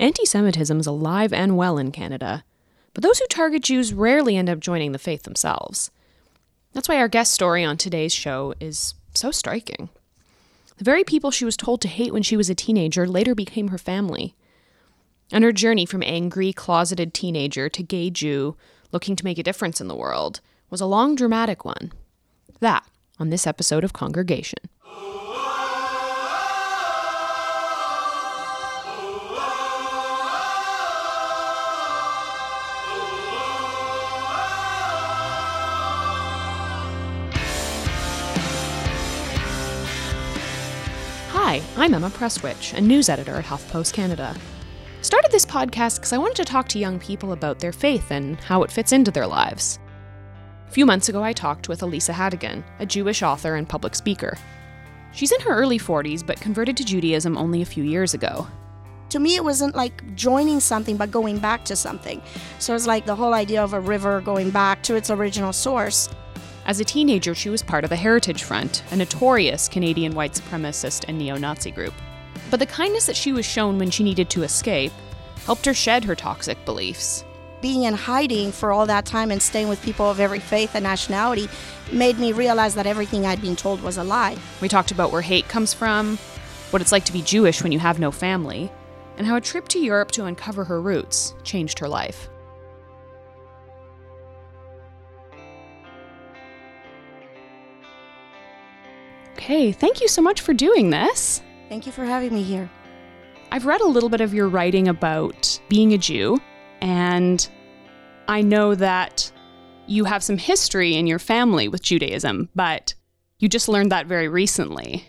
Anti Semitism is alive and well in Canada, but those who target Jews rarely end up joining the faith themselves. That's why our guest story on today's show is so striking. The very people she was told to hate when she was a teenager later became her family. And her journey from angry, closeted teenager to gay Jew looking to make a difference in the world was a long, dramatic one. That on this episode of Congregation. Hi, I'm Emma Prestwich, a news editor at HuffPost Canada. Started this podcast because I wanted to talk to young people about their faith and how it fits into their lives. A few months ago, I talked with Elisa Hategan, a Jewish author and public speaker. She's in her early 40s, but converted to Judaism only a few years ago. To me, it wasn't like joining something, but going back to something. So it's like the whole idea of a river going back to its original source. As a teenager, she was part of the Heritage Front, a notorious Canadian white supremacist and neo Nazi group. But the kindness that she was shown when she needed to escape helped her shed her toxic beliefs. Being in hiding for all that time and staying with people of every faith and nationality made me realize that everything I'd been told was a lie. We talked about where hate comes from, what it's like to be Jewish when you have no family, and how a trip to Europe to uncover her roots changed her life. Okay, thank you so much for doing this. Thank you for having me here. I've read a little bit of your writing about being a Jew, and I know that you have some history in your family with Judaism, but you just learned that very recently.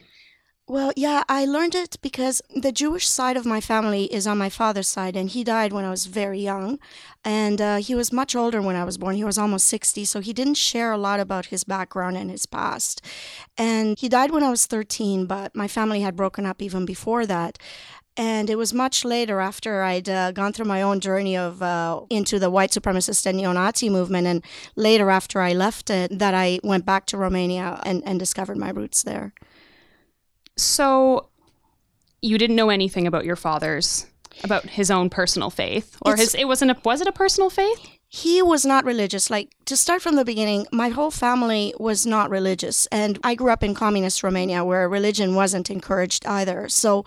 Well, yeah, I learned it because the Jewish side of my family is on my father's side, and he died when I was very young. And uh, he was much older when I was born. He was almost 60, so he didn't share a lot about his background and his past. And he died when I was 13, but my family had broken up even before that. And it was much later after I'd uh, gone through my own journey of uh, into the white supremacist and neo-Nazi movement, and later after I left it, that I went back to Romania and, and discovered my roots there. So you didn't know anything about your father's about his own personal faith or It's- his it wasn't a was it a personal faith? he was not religious. Like to start from the beginning, my whole family was not religious, and I grew up in communist Romania where religion wasn't encouraged either. So.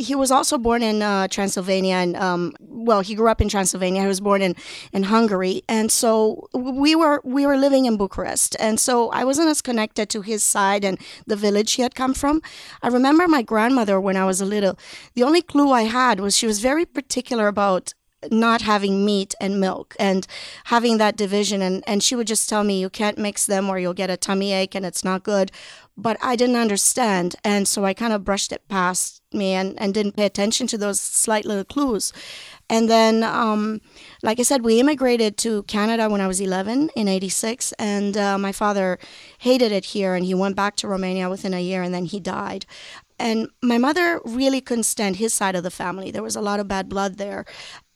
He was also born in uh, Transylvania, and um, well, he grew up in Transylvania. He was born in, in Hungary, and so we were we were living in Bucharest, and so I wasn't as connected to his side and the village he had come from. I remember my grandmother when I was a little. The only clue I had was she was very particular about not having meat and milk and having that division. And, and she would just tell me you can't mix them or you'll get a tummy ache and it's not good. But i didn't understand. And so i kind of brushed it past me and, and didn't pay attention to those slight little clues. And then um, like i said we immigrated to canada when i was 11 in 86 and uh, my father hated it here and he went back to romania within a year and then he died and my mother really couldn't stand his side of the family. There was a lot of bad blood there.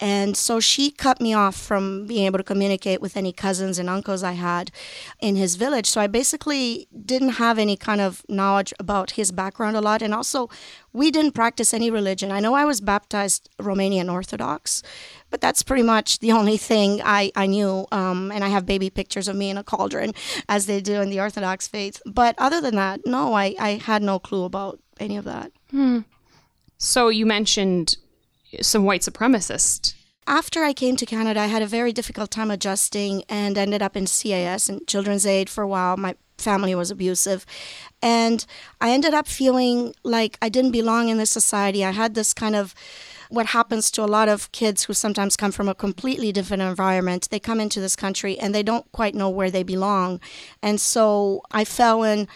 And so she cut me off from being able to communicate with any cousins and uncles I had in his village. So I basically didn't have any kind of knowledge about his background a lot. And also, we didn't practice any religion. I know I was baptized Romanian Orthodox, but that's pretty much the only thing I, I knew. Um, and I have baby pictures of me in a cauldron, as they do in the Orthodox faith. But other than that, no, I, I had no clue about any of that. Hmm. So you mentioned some white supremacists. After I came to Canada, I had a very difficult time adjusting and ended up in CAS and Children's Aid for a while. My family was abusive. And I ended up feeling like I didn't belong in this society. I had this kind of what happens to a lot of kids who sometimes come from a completely different environment. They come into this country and they don't quite know where they belong. And so I fell in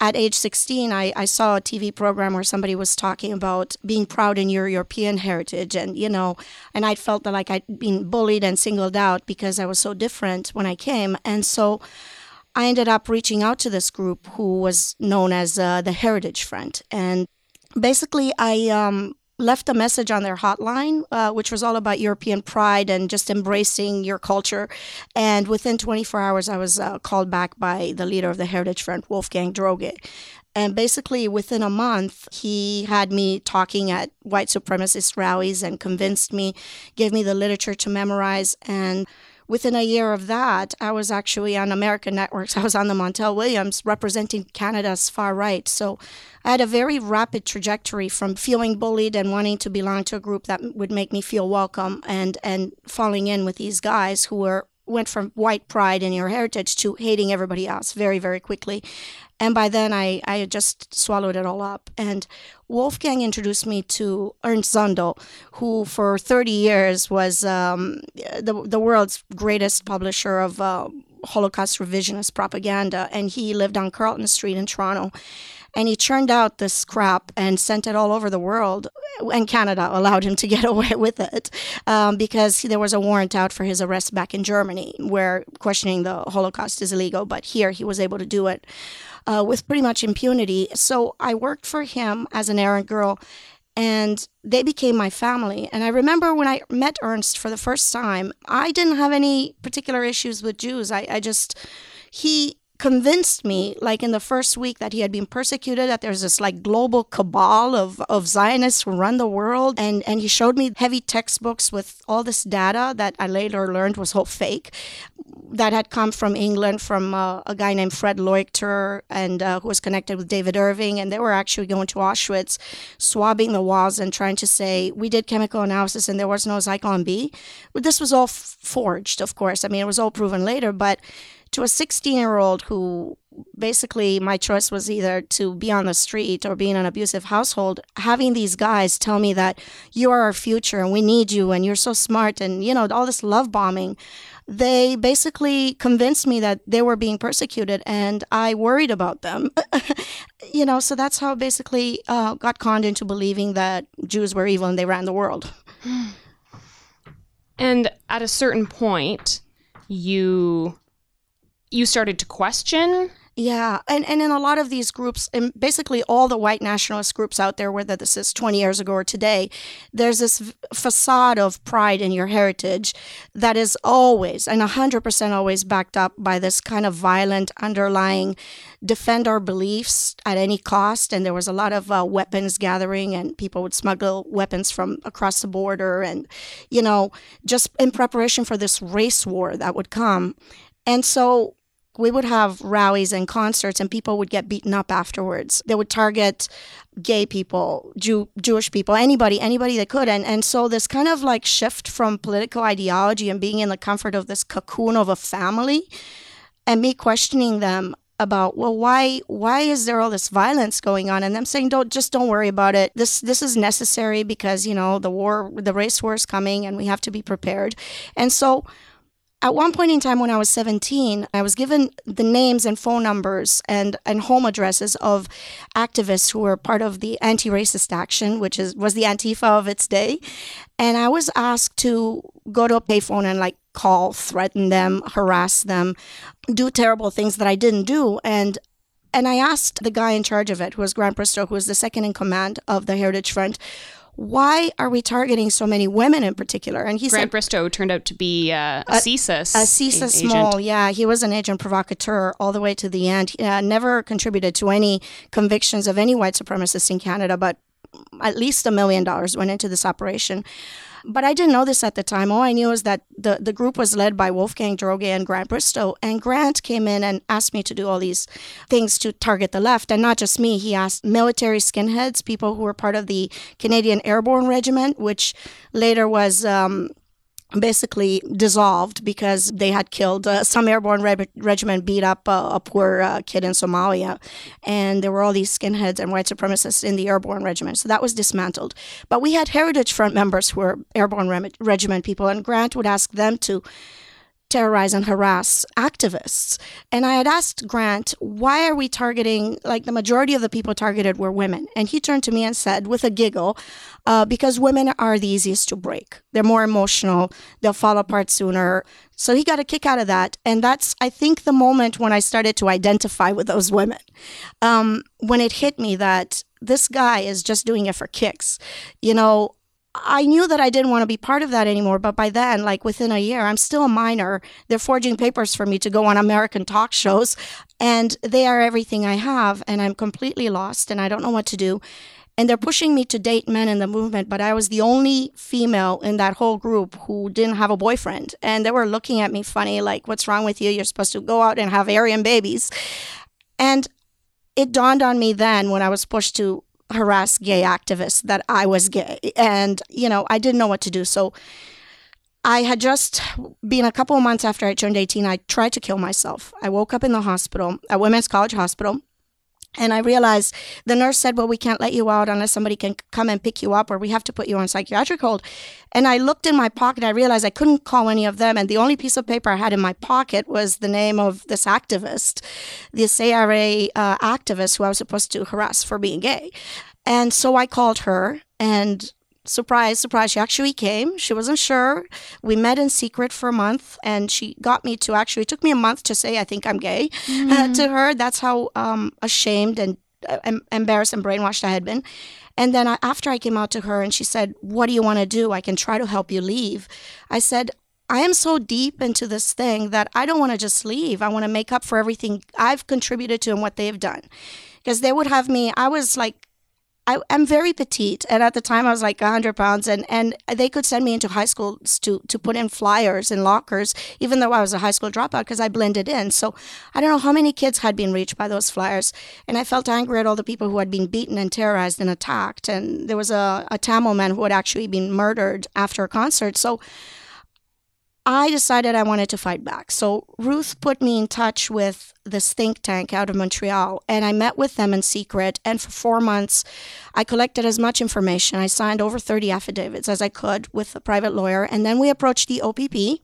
at age 16, I, I saw a TV program where somebody was talking about being proud in your European heritage. And, you know, and I felt that like I'd been bullied and singled out because I was so different when I came. And so I ended up reaching out to this group who was known as uh, the Heritage Front. And basically, I um, left a message on their hotline, uh, which was all about European pride and just embracing your culture. And within 24 hours, I was uh, called back by the leader of the Heritage Front, Wolfgang Droege. And basically, within a month, he had me talking at white supremacist rallies and convinced me, gave me the literature to memorize. And within a year of that, I was actually on American networks. I was on the Montel Williams representing Canada's far right. So I had a very rapid trajectory from feeling bullied and wanting to belong to a group that would make me feel welcome and, and falling in with these guys who were went from white pride in your heritage to hating everybody else very, very quickly. And by then, I, I just swallowed it all up. And Wolfgang introduced me to Ernst Zundel, who for 30 years was um, the, the world's greatest publisher of uh, Holocaust revisionist propaganda. And he lived on Carlton Street in Toronto. And he churned out this crap and sent it all over the world. And Canada allowed him to get away with it um, because there was a warrant out for his arrest back in Germany, where questioning the Holocaust is illegal. But here he was able to do it uh, with pretty much impunity. So I worked for him as an errand girl, and they became my family. And I remember when I met Ernst for the first time, I didn't have any particular issues with Jews. I, I just, he convinced me like in the first week that he had been persecuted that there's this like global cabal of, of zionists who run the world. And and he showed me heavy textbooks with all this data that i later learned was all fake that had come from england from uh, a guy named fred leuchter and uh, who was connected with david irving. And they were actually going to auschwitz swabbing the walls and trying to say we did chemical analysis and there was no zyklon b. But this was all f- forged of course. I mean it was all proven later. But to a 16 year old who basically my choice was either to be on the street or be in an abusive household having these guys tell me that you are our future and we need you and you're so smart and you know all this love bombing they basically convinced me that they were being persecuted and i worried about them. You know so that's how I basically uh, got conned into believing that jews were evil and they ran the world. And at a certain point you you started to question yeah, and, and in a lot of these groups, and basically all the white nationalist groups out there, whether this is 20 years ago or today, there's this facade of pride in your heritage that is always and 100% always backed up by this kind of violent underlying defend our beliefs at any cost. And there was a lot of uh, weapons gathering, and people would smuggle weapons from across the border, and, you know, just in preparation for this race war that would come. And so we would have rallies and concerts and people would get beaten up afterwards. They would target gay people Jew, jewish people anybody anybody they could. And, and so this kind of like shift from political ideology and being in the comfort of this cocoon of a family and me questioning them about well why why is there all this violence going on? And them saying don't just don't worry about it. This this is necessary because you know the war the race war is coming and we have to be prepared. And so at one point in time when I was 17, I was given the names and phone numbers and, and home addresses of activists who were part of the anti-racist action, which is was the Antifa of its day. And I was asked to go to a payphone and like call, threaten them, harass them, do terrible things that I didn't do. And and I asked the guy in charge of it, who was Grant Bristow, who was the second in command of the Heritage Front, why are we targeting so many women in particular? And he Grant said, Bristow turned out to be uh, a, a CSIS a CSIS small, yeah. He was an agent provocateur all the way to the end. He uh, never contributed to any convictions of any white supremacists in Canada, but at least a million dollars went into this operation. But I didn't know this at the time. All I knew is that the, the group was led by Wolfgang Droege and Grant Bristow. And Grant came in and asked me to do all these things to target the left. And not just me, he asked military skinheads, people who were part of the Canadian Airborne Regiment, which later was. Um, basically dissolved because they had killed uh, some airborne re- regiment beat up uh, a poor uh, kid in Somalia. And there were all these skinheads and white supremacists in the airborne regiment so that was dismantled. But we had heritage front members who were airborne re- regiment people. And Grant would ask them to terrorize and harass activists. And I had asked Grant, why are we targeting, like the majority of the people targeted were women? And he turned to me and said, with a giggle, uh, because women are the easiest to break. They're more emotional, they'll fall apart sooner. So he got a kick out of that. And that's, I think, the moment when I started to identify with those women. Um, when it hit me that this guy is just doing it for kicks. You know, I knew that I didn't want to be part of that anymore. But by then, like within a year, I'm still a minor. They're forging papers for me to go on American talk shows, and they are everything I have. And I'm completely lost, and I don't know what to do. And they're pushing me to date men in the movement, but I was the only female in that whole group who didn't have a boyfriend. And they were looking at me funny, like, what's wrong with you? You're supposed to go out and have Aryan babies. And it dawned on me then when I was pushed to harass gay activists that I was gay. And, you know, I didn't know what to do. So I had just been a couple of months after I turned 18, I tried to kill myself. I woke up in the hospital, at Women's College Hospital. And I realized the nurse said, Well, we can't let you out unless somebody can come and pick you up, or we have to put you on psychiatric hold. And I looked in my pocket. I realized I couldn't call any of them. And the only piece of paper I had in my pocket was the name of this activist, this ARA uh, activist who I was supposed to harass for being gay. And so I called her, and surprise, surprise, she actually came. She wasn't sure. We met in secret for a month, and she got me to actually, it took me a month to say, I think I'm gay mm-hmm. uh, to her. That's how um, ashamed and uh, embarrassed and brainwashed I had been. And then I, after I came out to her and she said, What do you want to do? I can try to help you leave. I said, I am so deep into this thing that I don't want to just leave. I want to make up for everything I've contributed to and what they've done. Because they would have me, I was like I, am very petite, and at the time I was like 100 pounds, and, and they could send me into high schools to, to put in flyers in lockers, even though I was a high school dropout, because I blended in. So I don't know how many kids had been reached by those flyers, and I felt angry at all the people who had been beaten and terrorized and attacked. And there was a, a Tamil man who had actually been murdered after a concert. So I decided I wanted to fight back. So Ruth put me in touch with this think tank out of Montreal, and I met with them in secret. And for four months, I collected as much information. I signed over 30 affidavits as I could with a private lawyer. And then we approached the OPP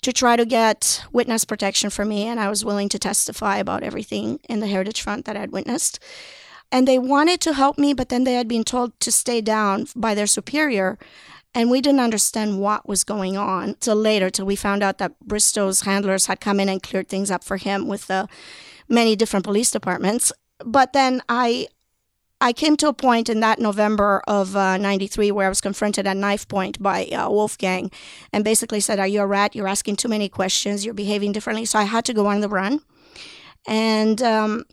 to try to get witness protection for me. And I was willing to testify about everything in the Heritage Front that I'd witnessed. And they wanted to help me, but then they had been told to stay down by their superior and we didn't understand what was going on till later, till we found out that Bristow's handlers had come in and cleared things up for him with the many different police departments. But then I I came to a point in that November of uh, 93 where I was confronted at knife point by uh, Wolfgang and basically said, Are you a rat? You're asking too many questions. You're behaving differently. So I had to go on the run. And um,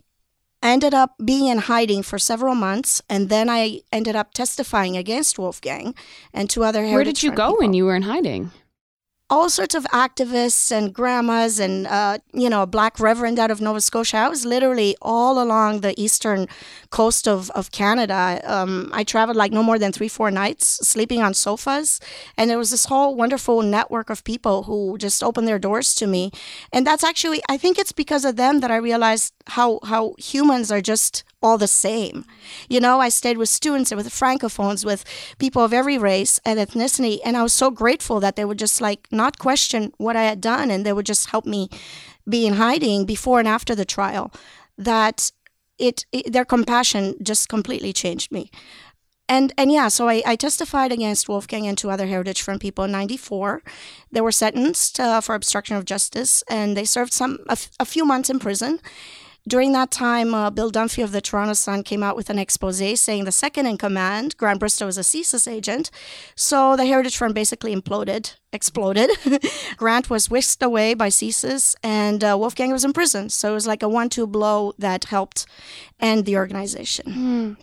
ended up being in hiding for several months, and then I ended up testifying against Wolfgang and two other. Where did you go people. when you were in hiding? All sorts of activists and grandmas and uh, you know a black reverend out of nova scotia. I was literally all along the eastern coast of, of canada. Um, i traveled like no more than three four nights sleeping on sofas. And there was this whole wonderful network of people who just opened their doors to me. And that's actually i think it's because of them that i realized how how humans are just all the same. You know, I stayed with students and with francophones, with people of every race and ethnicity, and I was so grateful that they would just like not question what I had done and they would just help me be in hiding before and after the trial. That it, it their compassion just completely changed me. And and yeah, so I, I testified against Wolfgang and two other Heritage Front people in '94. They were sentenced uh, for obstruction of justice, and they served some a, f- a few months in prison. During that time, uh, Bill Dunphy of the Toronto Sun came out with an expose saying the second in command, Grant Bristow, was a CSIS agent. So the Heritage Front basically imploded, exploded. Grant was whisked away by CSIS, and uh, Wolfgang was in prison. So it was like a one two blow that helped end the organization. Mm.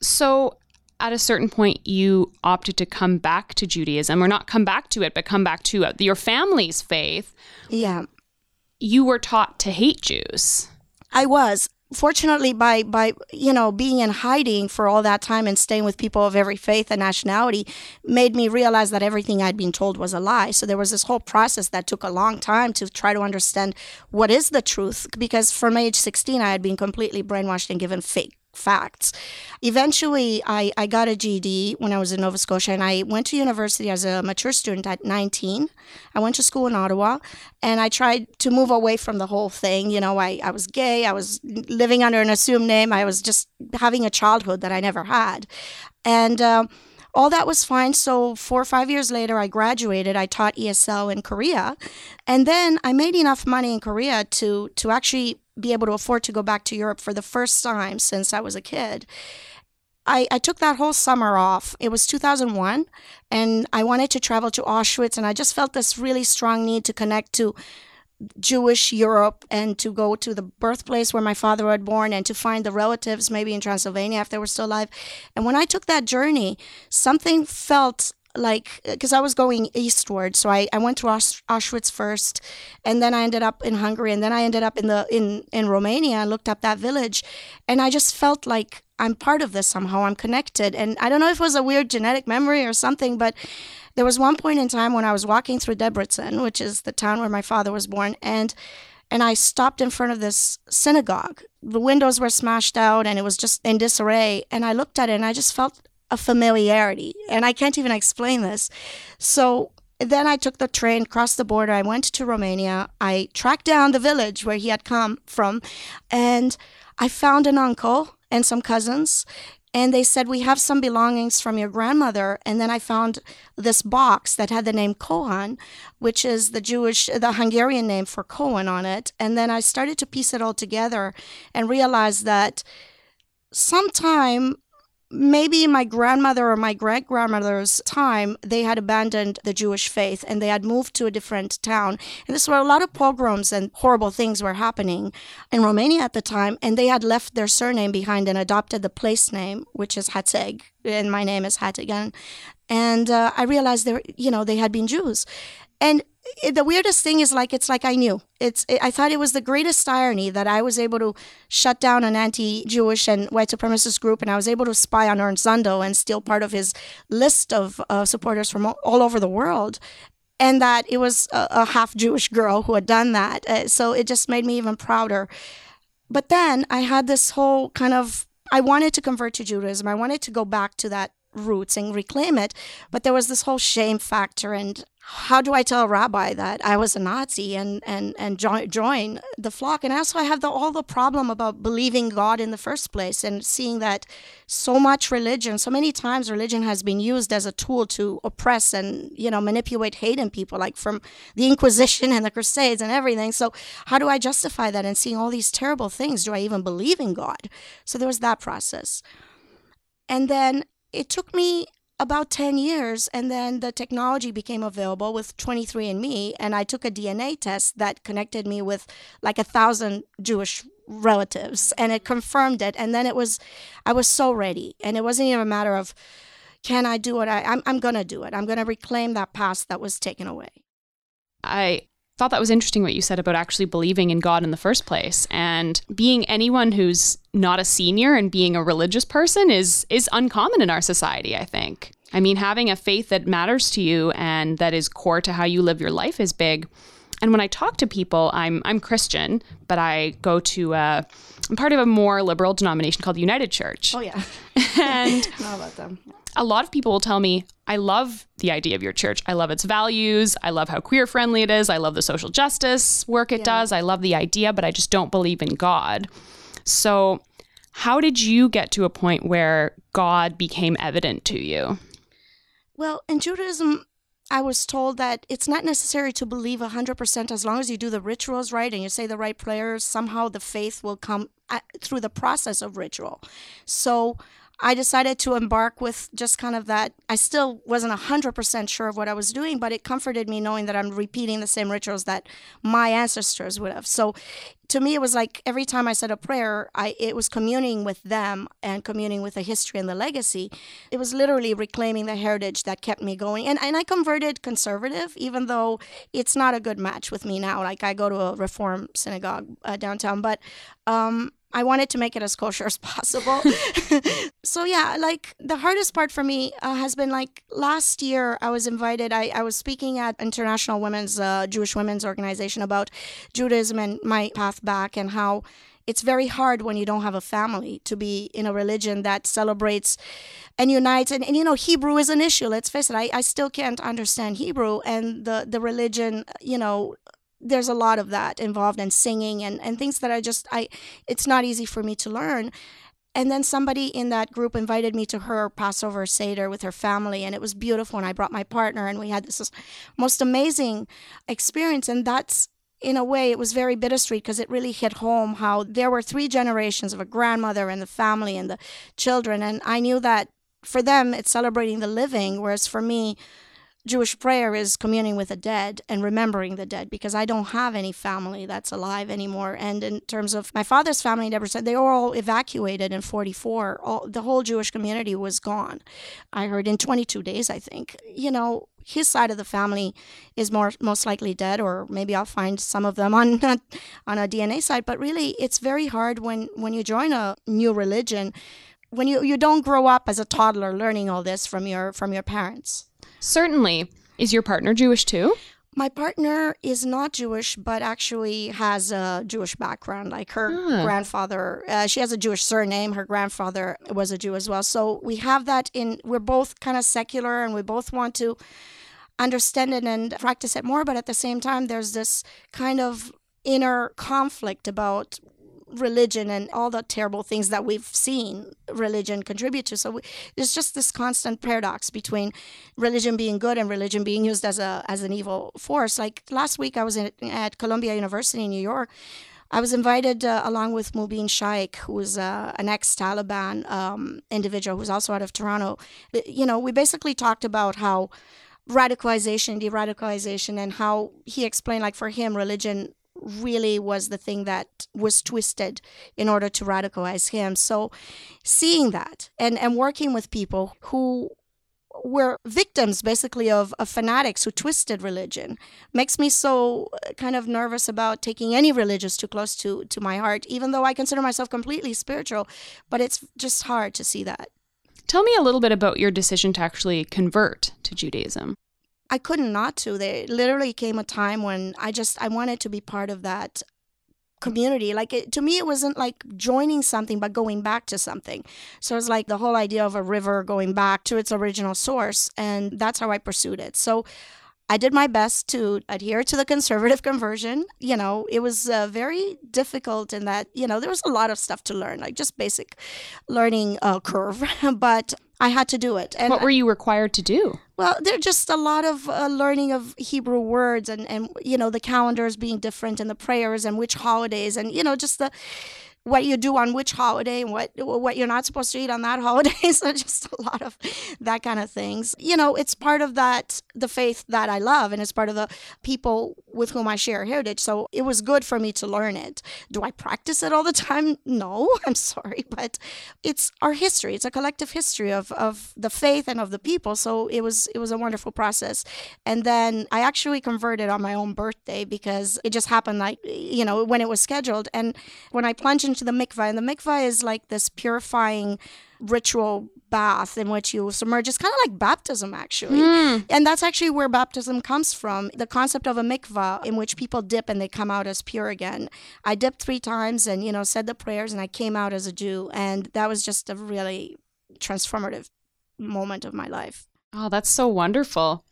So at a certain point you opted to come back to Judaism or not come back to it but come back to uh, your family's faith. Yeah. You were taught to hate Jews. I was. Fortunately by by you know being in hiding for all that time and staying with people of every faith and nationality made me realize that everything I'd been told was a lie. So there was this whole process that took a long time to try to understand what is the truth because from age 16 I had been completely brainwashed and given fake facts. Eventually, I, I got a GED when I was in Nova Scotia, and I went to university as a mature student at 19. I went to school in Ottawa, and I tried to move away from the whole thing. You know, I, I was gay, I was living under an assumed name, I was just having a childhood that I never had. And, uh, all that was fine. So, four or five years later, I graduated. I taught ESL in Korea. And then I made enough money in Korea to, to actually be able to afford to go back to Europe for the first time since I was a kid. I, I took that whole summer off. It was 2001, and I wanted to travel to Auschwitz, and I just felt this really strong need to connect to Jewish Europe and to go to the birthplace where my father had born and to find the relatives maybe in Transylvania if they were still alive. And when I took that journey, something felt like uh, because I was going eastward, so I, I went to Auschwitz first, and then I ended up in Hungary, and then I ended up in the in in Romania and looked up that village, and I just felt like I'm part of this somehow. I'm connected, and I don't know if it was a weird genetic memory or something, but there was one point in time when I was walking through Debrecen, which is the town where my father was born, and and I stopped in front of this synagogue. The windows were smashed out and it was just in disarray. And I looked at it and I just felt a familiarity. And I can't even explain this. So then I took the train, crossed the border. I went to Romania. I tracked down the village where he had come from. And I found an uncle and some cousins and they said we have some belongings from your grandmother and then i found this box that had the name kohan which is the jewish the hungarian name for cohen on it and then i started to piece it all together and realized that sometime maybe my grandmother or my great grandmother's time, they had abandoned the Jewish faith and they had moved to a different town. And this were a lot of pogroms and horrible things were happening in Romania at the time. And they had left their surname behind and adopted the place name, which is Hatzeg. And my name is Hategan. And uh, I realized they were, you know, they had been Jews. And the weirdest thing is like it's like I knew. It's it, I thought it was the greatest irony that I was able to shut down an anti-Jewish and white supremacist group, and I was able to spy on Ernst Zundel and steal part of his list of uh, supporters from all, all, over the world, and that it was a, a half Jewish girl who had done that. Uh, so it just made me even prouder. But then I had this whole kind of I wanted to convert to Judaism. I wanted to go back to that roots and reclaim it. But there was this whole shame factor, and how do I tell a rabbi that I was a Nazi and and and join join the flock? And also, I have the, all the problem about believing God in the first place and seeing that so much religion, so many times religion has been used as a tool to oppress and you know manipulate hate in people, like from the Inquisition and the Crusades and everything. So how do I justify that? And seeing all these terrible things, do I even believe in God? So there was that process, and then it took me about 10 years and then the technology became available with 23andme and i took a dna test that connected me with like a thousand jewish relatives and it confirmed it and then it was i was so ready and it wasn't even a matter of can i do it I, I'm, I'm gonna do it. I'm gonna reclaim that past that was taken away. I thought that was interesting what you said about actually believing in God in the first place. And being anyone who's not a senior and being a religious person is is uncommon in our society, I think. I mean, having a faith that matters to you and that is core to how you live your life is big. And when I talk to people, I'm I'm Christian, but I go to a, I'm part of a more liberal denomination called the United Church. Oh yeah, and know about them a lot of people will tell me, I love the idea of your church. I love its values. I love how queer friendly it is. I love the social justice work it yeah. does. I love the idea, but I just don't believe in God. So, how did you get to a point where God became evident to you? Well, in Judaism, I was told that it's not necessary to believe 100% as long as you do the rituals right and you say the right prayers, somehow the faith will come uh, through the process of ritual. So I decided to embark with just kind of that. I still wasn't 100% sure of what I was doing, but it comforted me knowing that I'm repeating the same rituals that my ancestors would have. So to me, it was like every time I said a prayer, I it was communing with them and communing with the history and the legacy. It was literally reclaiming the heritage that kept me going. And, and I converted conservative, even though it's not a good match with me now. Like I go to a Reform synagogue uh, downtown, but um, I wanted to make it as kosher as possible. so yeah, like the hardest part for me uh, has been like last year I was invited. I, I was speaking at International Women's uh, Jewish Women's Organization about Judaism and my path back and how it's very hard when you don't have a family to be in a religion that celebrates and unites and, and you know hebrew is an issue let's face it I, I still can't understand hebrew and the, the religion you know there's a lot of that involved in singing and, and things that I just I it's not easy for me to learn. And then somebody in that group invited me to her Passover Seder with her family, and it was beautiful. And I brought my partner, and we had this most amazing experience. And that's in a way, it was very bittersweet because it really hit home how there were three generations of a grandmother and the family and the children. And I knew that for them, it's celebrating the living, whereas for me, Jewish prayer is communing with the dead and remembering the dead because I don't have any family that's alive anymore. And in terms of my father's family, never said they were all evacuated in 44. All, the whole Jewish community was gone. I heard in 22 days, I think. You know, his side of the family is more most likely dead, or maybe I'll find some of them on on a DNA side. But really, it's very hard when when you join a new religion, when you you don't grow up as a toddler learning all this from your from your parents. Certainly. Is your partner Jewish too? My partner is not Jewish, but actually has a Jewish background. Like her Ah. grandfather, uh, she has a Jewish surname. Her grandfather was a Jew as well. So we have that in, we're both kind of secular and we both want to understand it and practice it more. But at the same time, there's this kind of inner conflict about religion and all the terrible things that we've seen religion contribute to. So we, there's just this constant paradox between religion being good and religion being used as a as an evil force. Like last week, I was in, at Columbia University in New York. I was invited uh, along with Mubin Shaikh, who's uh, an ex-Taliban um, individual who's also out of Toronto. You know, we basically talked about how radicalization, de-radicalization, and how he explained, like for him, religion really was the thing that was twisted in order to radicalize him. So seeing that and, and working with people who were victims basically of, of fanatics who twisted religion makes me so uh, kind of nervous about taking any religious too close to, to my heart, even though I consider myself completely spiritual. But it's just hard to see that. Tell me a little bit about your decision to actually convert to Judaism. I couldn't not to. There literally came a time when I just I wanted to be part of that community. Like it, to me, it wasn't like joining something, but going back to something. So it's like the whole idea of a river going back to its original source, and that's how I pursued it. So. I did my best to adhere to the conservative conversion. You know, it was uh, very difficult in that, you know, there was a lot of stuff to learn, like just basic learning uh, curve, but I had to do it. And what were you required to do? well, there's just a lot of uh, learning of Hebrew words and, and, you know, the calendars being different and the prayers and which holidays and, you know, just the what you do on which holiday and what what you're not supposed to eat on that holiday. so just a lot of that kind of things. You know, it's part of that the faith that I love and it's part of the people with whom I share heritage. So it was good for me to learn it. Do I practice it all the time? No, I'm sorry, but it's our history. It's a collective history of, of the faith and of the people. So it was it was a wonderful process. And then I actually converted on my own birthday because it just happened like you know when it was scheduled. And when I plunged into the mikvah, and the mikvah is like this purifying ritual bath in which you submerge. It's kind of like baptism, actually. Hmm. And that's actually where baptism comes from the concept of a mikvah in which people dip and they come out as pure again. I dipped three times and, you know, said the prayers and I came out as a Jew. And that was just a really transformative moment of my life. Oh, that's so wonderful.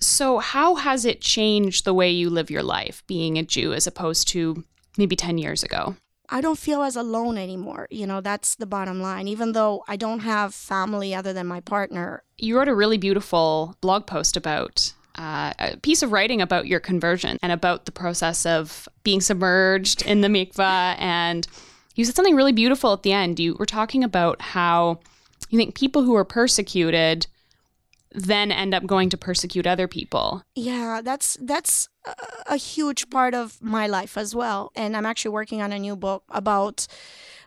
So, how has it changed the way you live your life being a Jew as opposed to maybe 10 years ago? I don't feel as alone anymore. You know, that's the bottom line. Even though I don't have family other than my partner, You wrote a really beautiful blog post about uh, a piece of writing about your conversion and about the process of being submerged in the mikvah. And you said something really beautiful at the end. You were talking about how you think people who are persecuted then end up going to persecute other people. Yeah, that's that's a, huge part of my life as well. And I'm actually working on a new book about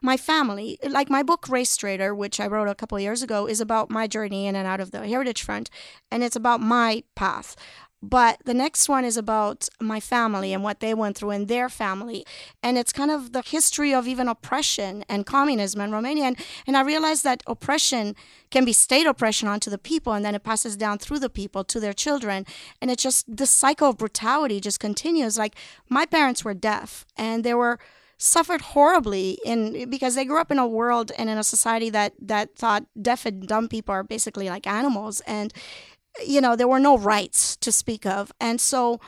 my family. Like my book Race Traitor, which I wrote a couple years ago, is about my journey in and out of the Heritage Front, and it's about my path. But the next one is about my family and what they went through in their family. And it's kind of the history of even oppression and communism in Romania. And, and I realized that oppression can be state oppression onto the people, and then it passes down through the people to their children. And it's just the cycle of brutality just continues. Like my parents were deaf, and they were suffered horribly in because they grew up in a world and in a society that that thought deaf and dumb people are basically like animals and you know there were no rights to speak of. And so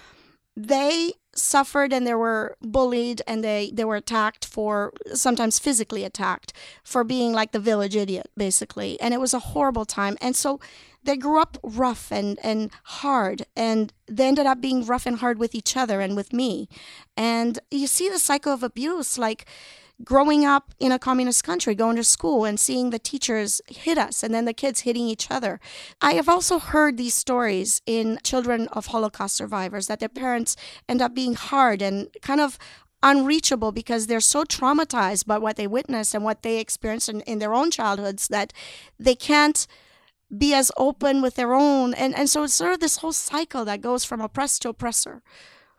they suffered and they were bullied and they, they were attacked for sometimes physically attacked for being like the village idiot basically. And it was a horrible time. And so they grew up rough and, and hard. And they ended up being rough and hard with each other and with me. And you see the cycle of abuse like growing up in a communist country, going to school and seeing the teachers hit us and then the kids hitting each other. I have also heard these stories in children of Holocaust survivors that their parents end up being hard and kind of unreachable because they're so traumatized by what they witnessed and what they experienced in, in their own childhoods that they can't be as open with their own and, and so it's sort of this whole cycle that goes from oppressed to oppressor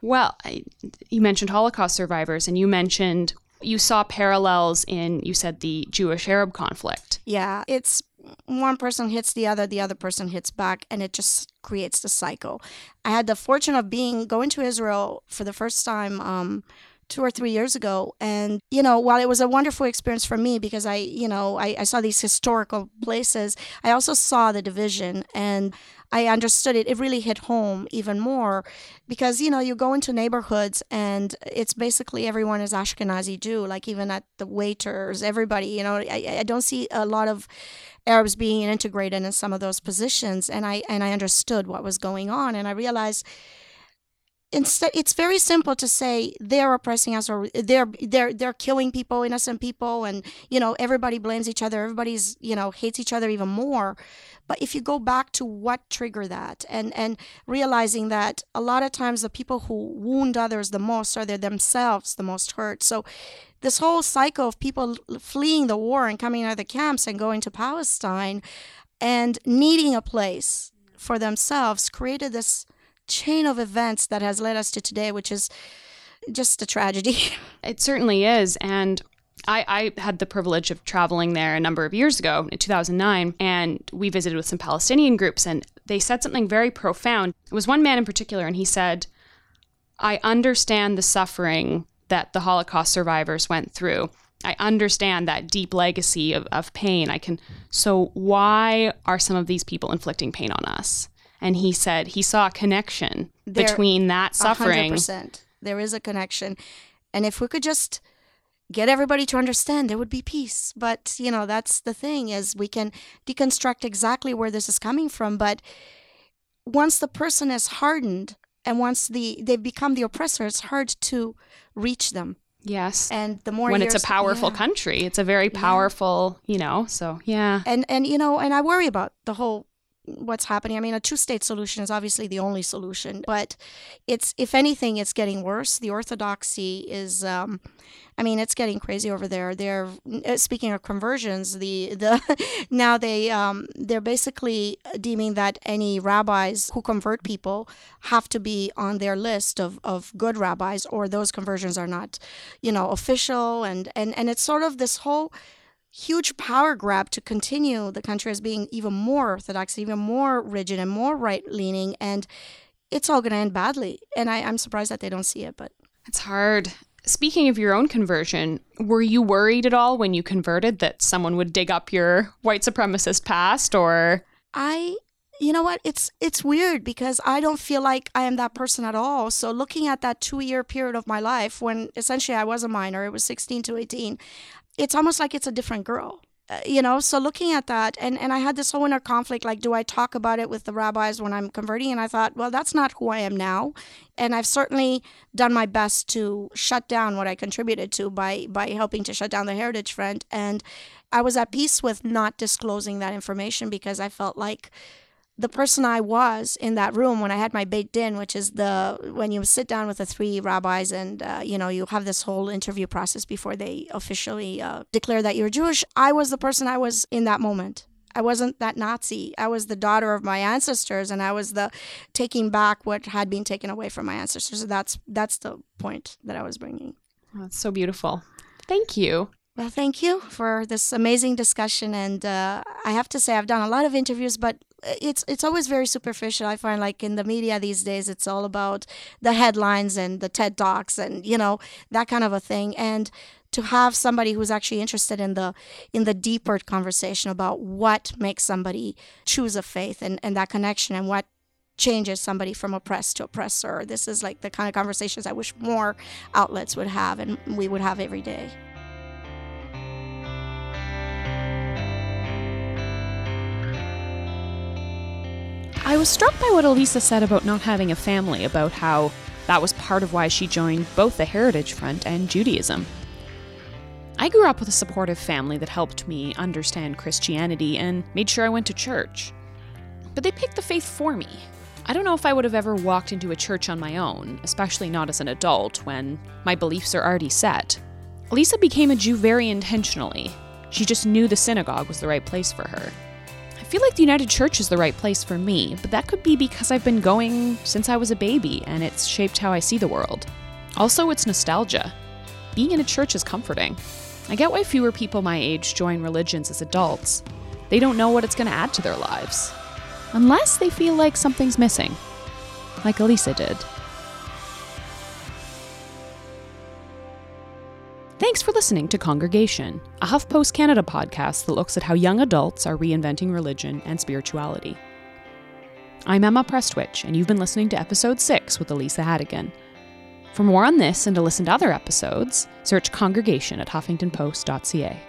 well I, you mentioned holocaust survivors and you mentioned you saw parallels in, you said, the Jewish Arab conflict. Yeah, it's one person hits the other, the other person hits back, and it just creates the cycle. I had the fortune of being going to Israel for the first time um, two or three years ago, and you know, while it was a wonderful experience for me because I, you know, I, I saw these historical places, I also saw the division and I understood it. It really hit home even more because, you know, you go into neighborhoods and it's basically everyone is Ashkenazi Jew, like even at the waiters, everybody, you know, I, I don't see a lot of Arabs being integrated in some of those positions. And I, and I understood what was going on. And I realized instead it's very simple to say they're oppressing us or they're they're they're killing people innocent people and you know everybody blames each other everybody's you know hates each other even more. But if you go back to what triggered that and and realizing that a lot of times the people who wound others the most are they themselves the most hurt. So this whole cycle of people fleeing the war and coming out of the camps and going to Palestine and needing a place for themselves created this chain of events that has led us to today, which is just a tragedy. It certainly is. And I, I, had the privilege of traveling there a number of years ago in 2009, and we visited with some Palestinian groups, and they said something very profound. It was one man in particular, and he said, I understand the suffering that the Holocaust survivors went through. I understand that deep legacy of, of pain. I can so why are some of these people inflicting pain on us? And he said he saw a connection there, between that suffering. 100%. There is a connection. And if we could just get everybody to understand, there would be peace. But, you know, that's the thing is we can deconstruct exactly where this is coming from, but once the person is hardened and once the they've become the oppressor, it's hard to reach them. Yes. And the more when it's a powerful yeah. country, it's a very powerful, yeah. you know, so yeah. And and you know, and I worry about the whole what's happening. I mean, a two state solution is obviously the only solution, but it's, if anything, it's getting worse. The orthodoxy is, um, I mean, it's getting crazy over there. They're uh, speaking of conversions. The the now they um, they're basically deeming that any rabbis who convert people have to be on their list of, of good rabbis, or those conversions are not, you know, official. And and and it's sort of this whole huge power grab to continue the country as being even more orthodox, even more rigid, and more right leaning. And it's all going to end badly. And I, I'm surprised that they don't see it, but it's hard. Speaking of your own conversion, were you worried at all when you converted that someone would dig up your white supremacist past or I you know what it's it's weird because i don't feel like i am that person at all so looking at that two year period of my life when essentially i was a minor it was 16 to 18 it's almost like it's a different girl. Uh, you know, so looking at that, and, and I had this whole inner conflict like, do I talk about it with the rabbis when I'm converting? And I thought, well, that's not who I am now. And I've certainly done my best to shut down what I contributed to by, by helping to shut down the Heritage Front. And I was at peace with not disclosing that information because I felt like the person I was in that room when I had my beit din, which is the when you sit down with the three rabbis and uh, you know you have this whole interview process before they officially uh, declare that you're Jewish. I was the person I was in that moment. I wasn't that Nazi. I was the daughter of my ancestors, and I was the taking back what had been taken away from my ancestors. So that's that's the point that I was bringing. Oh, that's so beautiful. Thank you. Well, thank you for this amazing discussion. And uh, I have to say, I've done a lot of interviews, but it's it's always very superficial. I find like in the media these days, it's all about the headlines and the TED talks and you know that kind of a thing. And to have somebody who's actually interested in the in the deeper conversation about what makes somebody choose a faith and, and that connection and what changes somebody from oppressed to oppressor. This is like the kind of conversations I wish more outlets would have and we would have every day. I was struck by what Elisa said about not having a family, about how that was part of why she joined both the Heritage Front and Judaism. I grew up with a supportive family that helped me understand Christianity and made sure I went to church. But they picked the faith for me. I don't know if I would have ever walked into a church on my own, especially not as an adult when my beliefs are already set. Elisa became a Jew very intentionally. She just knew the synagogue was the right place for her. I feel like the United Church is the right place for me, but that could be because I've been going since I was a baby and it's shaped how I see the world. Also, it's nostalgia. Being in a church is comforting. I get why fewer people my age join religions as adults. They don't know what it's going to add to their lives. Unless they feel like something's missing, like Elisa did. Thanks for listening to Congregation, a HuffPost Canada podcast that looks at how young adults are reinventing religion and spirituality. I'm Emma Prestwich, and you've been listening to episode 6 with Elisa Hategan. For more on this and to listen to other episodes, search Congregation at huffingtonpost.ca.